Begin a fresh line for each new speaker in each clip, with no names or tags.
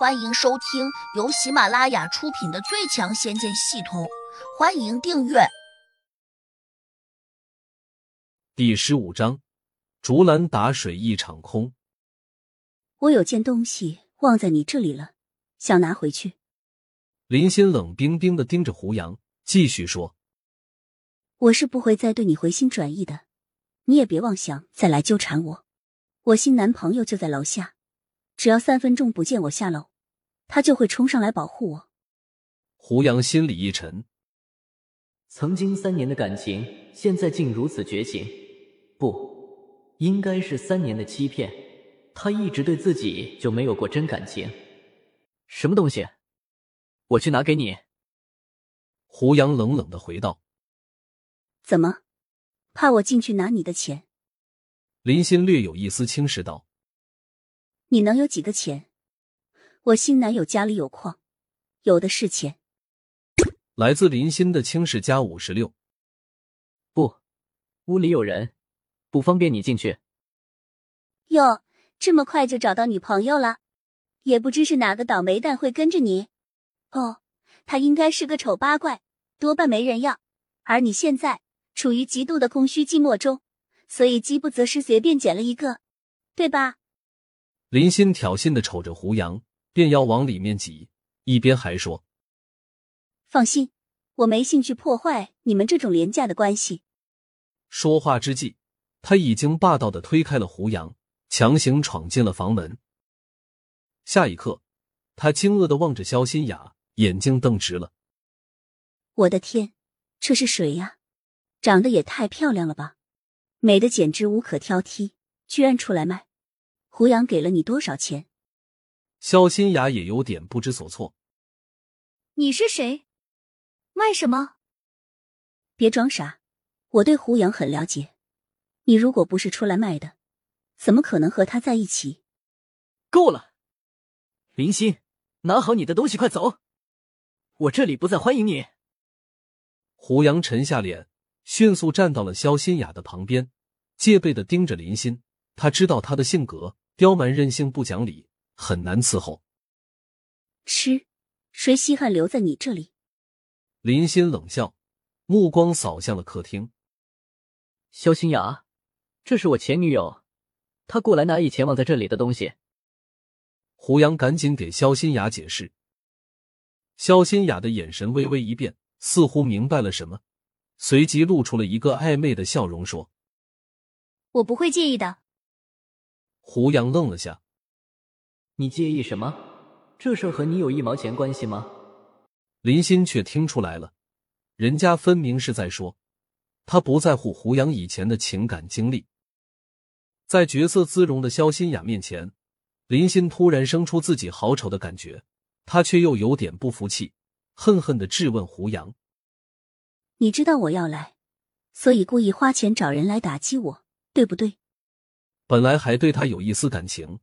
欢迎收听由喜马拉雅出品的《最强仙剑系统》，欢迎订阅。
第十五章，竹篮打水一场空。
我有件东西忘在你这里了，想拿回去。
林心冷冰冰的盯着胡杨，继续说：“
我是不会再对你回心转意的，你也别妄想再来纠缠我。我新男朋友就在楼下，只要三分钟不见我下楼。”他就会冲上来保护我。
胡杨心里一沉，
曾经三年的感情，现在竟如此绝情，不应该是三年的欺骗。他一直对自己就没有过真感情。什么东西？我去拿给你。
胡杨冷冷的回道：“
怎么，怕我进去拿你的钱？”
林心略有一丝轻视道：“
你能有几个钱？”我新男友家里有矿，有的是钱。
来自林心的轻视加五十六。
不，屋里有人，不方便你进去。
哟，这么快就找到女朋友了？也不知是哪个倒霉蛋会跟着你。哦，他应该是个丑八怪，多半没人要。而你现在处于极度的空虚寂寞中，所以饥不择食，随便捡了一个，对吧？
林心挑衅的瞅着胡杨。便要往里面挤，一边还说：“
放心，我没兴趣破坏你们这种廉价的关系。”
说话之际，他已经霸道的推开了胡杨，强行闯进了房门。下一刻，他惊愕的望着肖新雅，眼睛瞪直了：“
我的天，这是谁呀？长得也太漂亮了吧，美的简直无可挑剔，居然出来卖！胡杨给了你多少钱？”
肖新雅也有点不知所措。
你是谁？卖什么？
别装傻，我对胡杨很了解。你如果不是出来卖的，怎么可能和他在一起？
够了，林心，拿好你的东西，快走！我这里不再欢迎你。
胡杨沉下脸，迅速站到了肖新雅的旁边，戒备的盯着林心。他知道他的性格刁蛮任性，不讲理。很难伺候。
吃，谁稀罕留在你这里？
林心冷笑，目光扫向了客厅。
肖新雅，这是我前女友，她过来拿以前忘在这里的东西。
胡杨赶紧给肖新雅解释。肖新雅的眼神微微一变，似乎明白了什么，随即露出了一个暧昧的笑容，说：“
我不会介意的。”
胡杨愣了下。
你介意什么？这事和你有一毛钱关系吗？
林心却听出来了，人家分明是在说，他不在乎胡杨以前的情感经历。在绝色姿容的肖新雅面前，林心突然生出自己好丑的感觉，他却又有点不服气，恨恨的质问胡杨：“
你知道我要来，所以故意花钱找人来打击我，对不对？”
本来还对他有一丝感情。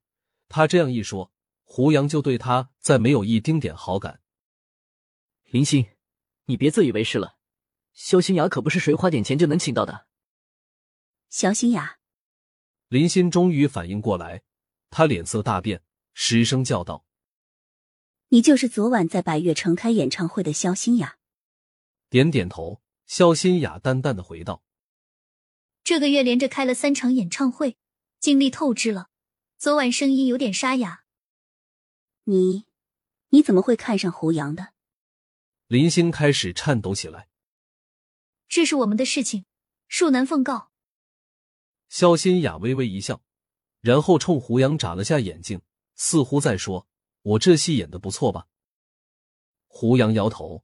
他这样一说，胡杨就对他再没有一丁点好感。
林心，你别自以为是了，肖新雅可不是谁花点钱就能请到的。
肖新雅，
林心终于反应过来，他脸色大变，失声叫道：“
你就是昨晚在百悦城开演唱会的肖新雅？”
点点头，肖新雅淡淡的回道：“
这个月连着开了三场演唱会，精力透支了。”昨晚声音有点沙哑。
你，你怎么会看上胡杨的？
林星开始颤抖起来。
这是我们的事情，恕难奉告。
肖新雅微微一笑，然后冲胡杨眨了下眼睛，似乎在说：“我这戏演的不错吧？”胡杨摇头，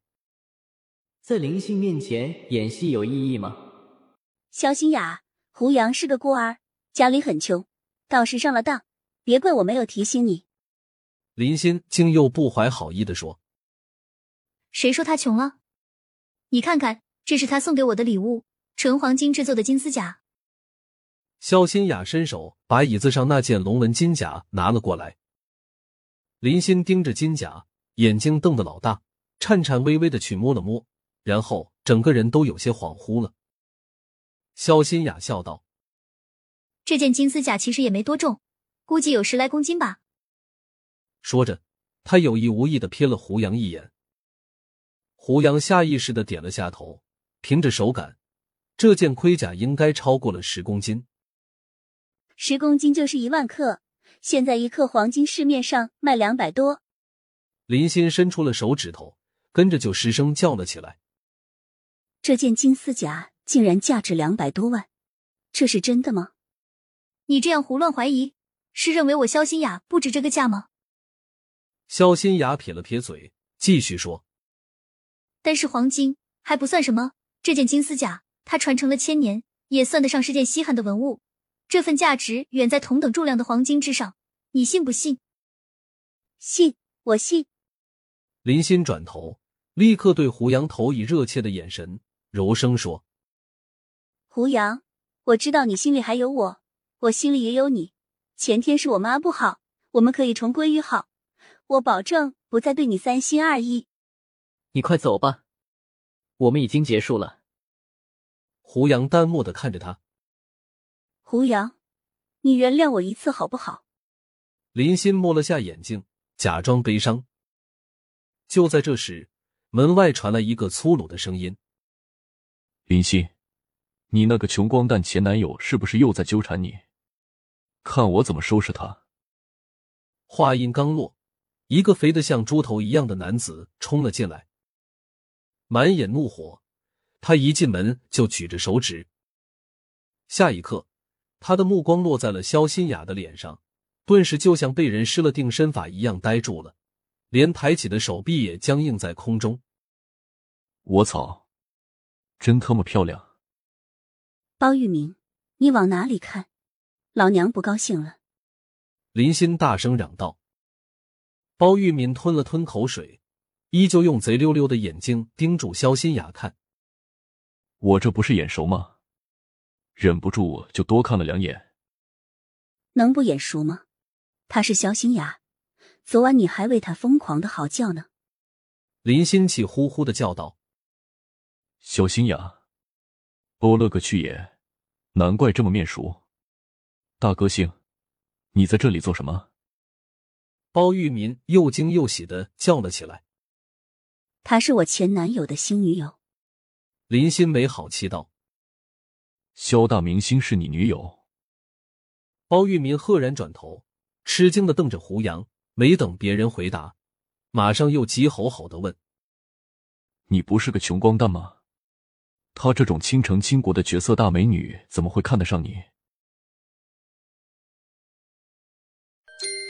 在林星面前演戏有意义吗？
肖新雅，胡杨是个孤儿，家里很穷。倒是上了当，别怪我没有提醒你。
林心竟又不怀好意的说：“
谁说他穷了？你看看，这是他送给我的礼物，纯黄金制作的金丝甲。”
肖新雅伸手把椅子上那件龙纹金甲拿了过来。林心盯着金甲，眼睛瞪得老大，颤颤巍巍的去摸了摸，然后整个人都有些恍惚了。肖新雅笑道。
这件金丝甲其实也没多重，估计有十来公斤吧。
说着，他有意无意的瞥了胡杨一眼。胡杨下意识的点了下头，凭着手感，这件盔甲应该超过了十公斤。
十公斤就是一万克，现在一克黄金市面上卖两百多。
林欣伸出了手指头，跟着就失声叫了起来：“
这件金丝甲竟然价值两百多万，这是真的吗？”
你这样胡乱怀疑，是认为我肖新雅不值这个价吗？
肖新雅撇了撇嘴，继续说：“
但是黄金还不算什么，这件金丝甲它传承了千年，也算得上是件稀罕的文物。这份价值远在同等重量的黄金之上，你信不信？”“
信，我信。”
林欣转头，立刻对胡杨投以热切的眼神，柔声说：“
胡杨，我知道你心里还有我。”我心里也有你。前天是我妈不好，我们可以重归于好。我保证不再对你三心二意。
你快走吧，我们已经结束了。
胡杨淡漠的看着他。
胡杨，你原谅我一次好不好？
林欣摸了下眼睛，假装悲伤。就在这时，门外传来一个粗鲁的声音：“
林欣，你那个穷光蛋前男友是不是又在纠缠你？”看我怎么收拾他！
话音刚落，一个肥得像猪头一样的男子冲了进来，满眼怒火。他一进门就举着手指。下一刻，他的目光落在了肖新雅的脸上，顿时就像被人施了定身法一样呆住了，连抬起的手臂也僵硬在空中。
我操，真他妈漂亮！
包玉明，你往哪里看？老娘不高兴了！
林欣大声嚷道。包玉敏吞了吞口水，依旧用贼溜溜的眼睛盯住肖新雅看。
我这不是眼熟吗？忍不住就多看了两眼。
能不眼熟吗？她是肖新雅，昨晚你还为她疯狂的嚎叫呢。
林欣气呼呼的叫道：“
肖新雅，我勒个去也！难怪这么面熟。”大哥姓，你在这里做什么？
包玉民又惊又喜的叫了起来。
她是我前男友的新女友。
林心梅好气道：“
肖大明星是你女友？”
包玉民赫然转头，吃惊的瞪着胡杨，没等别人回答，马上又急吼吼的问：“
你不是个穷光蛋吗？她这种倾城倾国的绝色大美女，怎么会看得上你？”